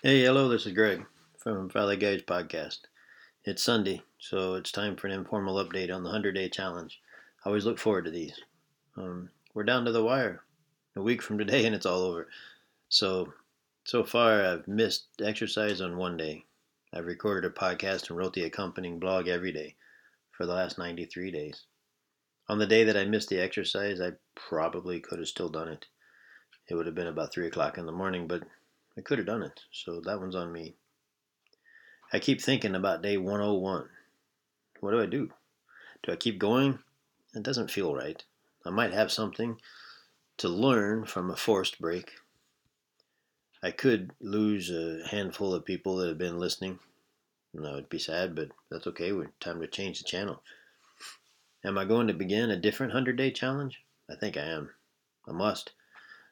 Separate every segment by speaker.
Speaker 1: Hey, hello, this is Greg from Valley Guys Podcast. It's Sunday, so it's time for an informal update on the 100 Day Challenge. I always look forward to these. Um, we're down to the wire. A week from today, and it's all over. So, so far, I've missed exercise on one day. I've recorded a podcast and wrote the accompanying blog every day for the last 93 days. On the day that I missed the exercise, I probably could have still done it. It would have been about 3 o'clock in the morning, but I could have done it, so that one's on me. I keep thinking about day 101. What do I do? Do I keep going? It doesn't feel right. I might have something to learn from a forced break. I could lose a handful of people that have been listening. No, it'd be sad, but that's okay. We're time to change the channel. Am I going to begin a different 100 day challenge? I think I am. I must.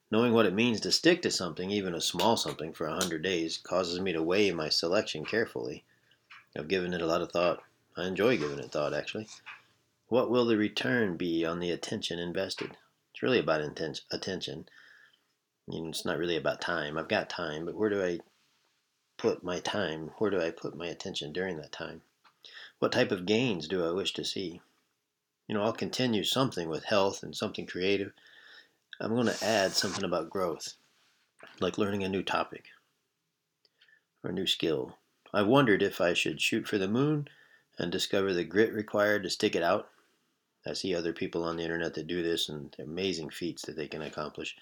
Speaker 1: Knowing what it means to stick to something, even a small something, for a hundred days causes me to weigh my selection carefully. I've given it a lot of thought. I enjoy giving it thought, actually. What will the return be on the attention invested? It's really about inten- attention. You know, it's not really about time. I've got time, but where do I put my time? Where do I put my attention during that time? What type of gains do I wish to see? You know, I'll continue something with health and something creative I'm going to add something about growth, like learning a new topic or a new skill. I wondered if I should shoot for the moon and discover the grit required to stick it out. I see other people on the internet that do this and amazing feats that they can accomplish.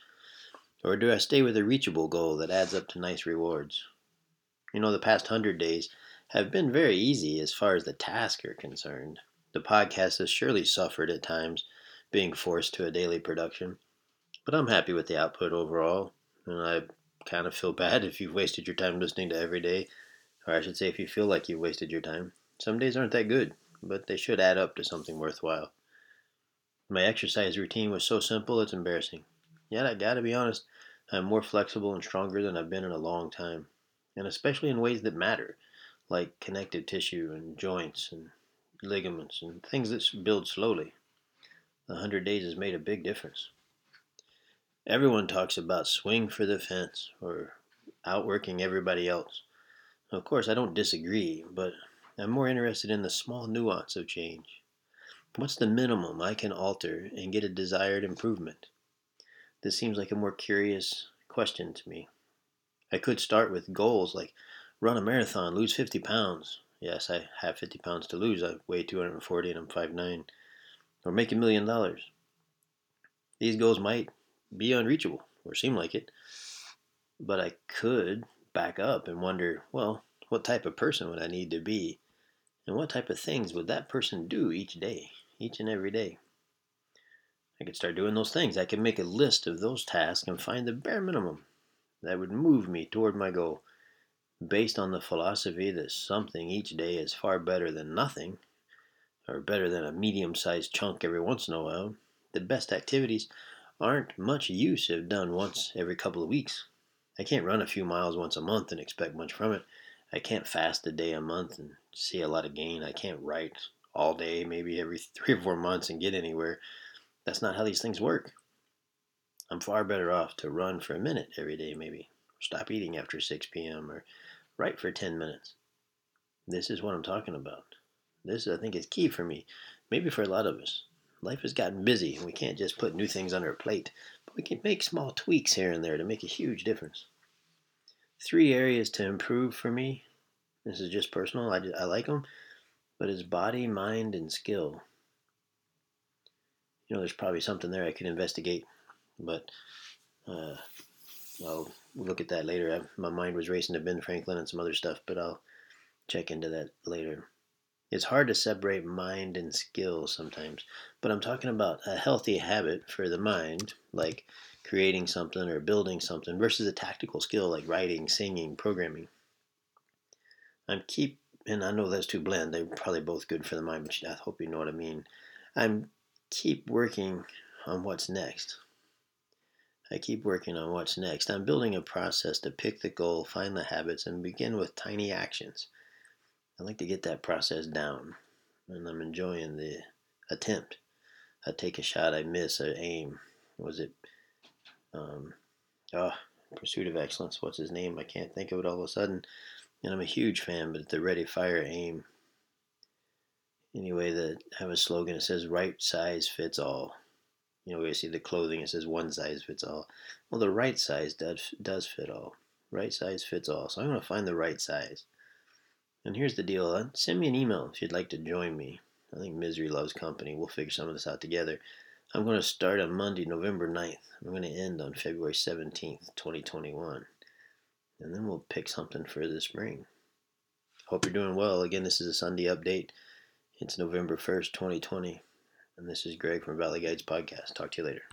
Speaker 1: Or do I stay with a reachable goal that adds up to nice rewards? You know, the past hundred days have been very easy as far as the tasks are concerned. The podcast has surely suffered at times, being forced to a daily production. But I'm happy with the output overall, and I kind of feel bad if you've wasted your time listening to every day, or I should say, if you feel like you've wasted your time. Some days aren't that good, but they should add up to something worthwhile. My exercise routine was so simple it's embarrassing. Yet I gotta be honest, I'm more flexible and stronger than I've been in a long time, and especially in ways that matter, like connective tissue and joints and ligaments and things that build slowly. The hundred days has made a big difference. Everyone talks about swing for the fence or outworking everybody else. Of course, I don't disagree, but I'm more interested in the small nuance of change. What's the minimum I can alter and get a desired improvement? This seems like a more curious question to me. I could start with goals like run a marathon, lose 50 pounds. Yes, I have 50 pounds to lose. I weigh 240 and I'm 5'9. Or make a million dollars. These goals might be unreachable or seem like it. But I could back up and wonder, well, what type of person would I need to be? And what type of things would that person do each day, each and every day? I could start doing those things. I could make a list of those tasks and find the bare minimum that would move me toward my goal based on the philosophy that something each day is far better than nothing, or better than a medium sized chunk every once in a while. The best activities aren't much use if done once every couple of weeks. I can't run a few miles once a month and expect much from it. I can't fast a day a month and see a lot of gain. I can't write all day, maybe every three or four months and get anywhere. That's not how these things work. I'm far better off to run for a minute every day, maybe. Stop eating after 6 p.m. or write for 10 minutes. This is what I'm talking about. This, I think, is key for me, maybe for a lot of us. Life has gotten busy, and we can't just put new things on our plate, but we can make small tweaks here and there to make a huge difference. Three areas to improve for me. This is just personal. I, I like them, but it's body, mind, and skill. You know, there's probably something there I could investigate, but uh, I'll look at that later. I, my mind was racing to Ben Franklin and some other stuff, but I'll check into that later. It's hard to separate mind and skill sometimes, but I'm talking about a healthy habit for the mind, like creating something or building something, versus a tactical skill like writing, singing, programming. I'm keep, and I know that's too bland. They're probably both good for the mind, but I hope you know what I mean. I'm keep working on what's next. I keep working on what's next. I'm building a process to pick the goal, find the habits, and begin with tiny actions. I like to get that process down, and I'm enjoying the attempt. I take a shot, I miss, I aim. Was it? Um, oh, Pursuit of Excellence. What's his name? I can't think of it all of a sudden. And I'm a huge fan, but the Ready, Fire, Aim. Anyway, they have a slogan. It says "Right size fits all." You know, we see the clothing. It says "One size fits all." Well, the right size does does fit all. Right size fits all. So I'm to find the right size. And here's the deal. Send me an email if you'd like to join me. I think misery loves company. We'll figure some of this out together. I'm going to start on Monday, November 9th. I'm going to end on February 17th, 2021. And then we'll pick something for the spring. Hope you're doing well. Again, this is a Sunday update. It's November 1st, 2020. And this is Greg from Valley Guides Podcast. Talk to you later.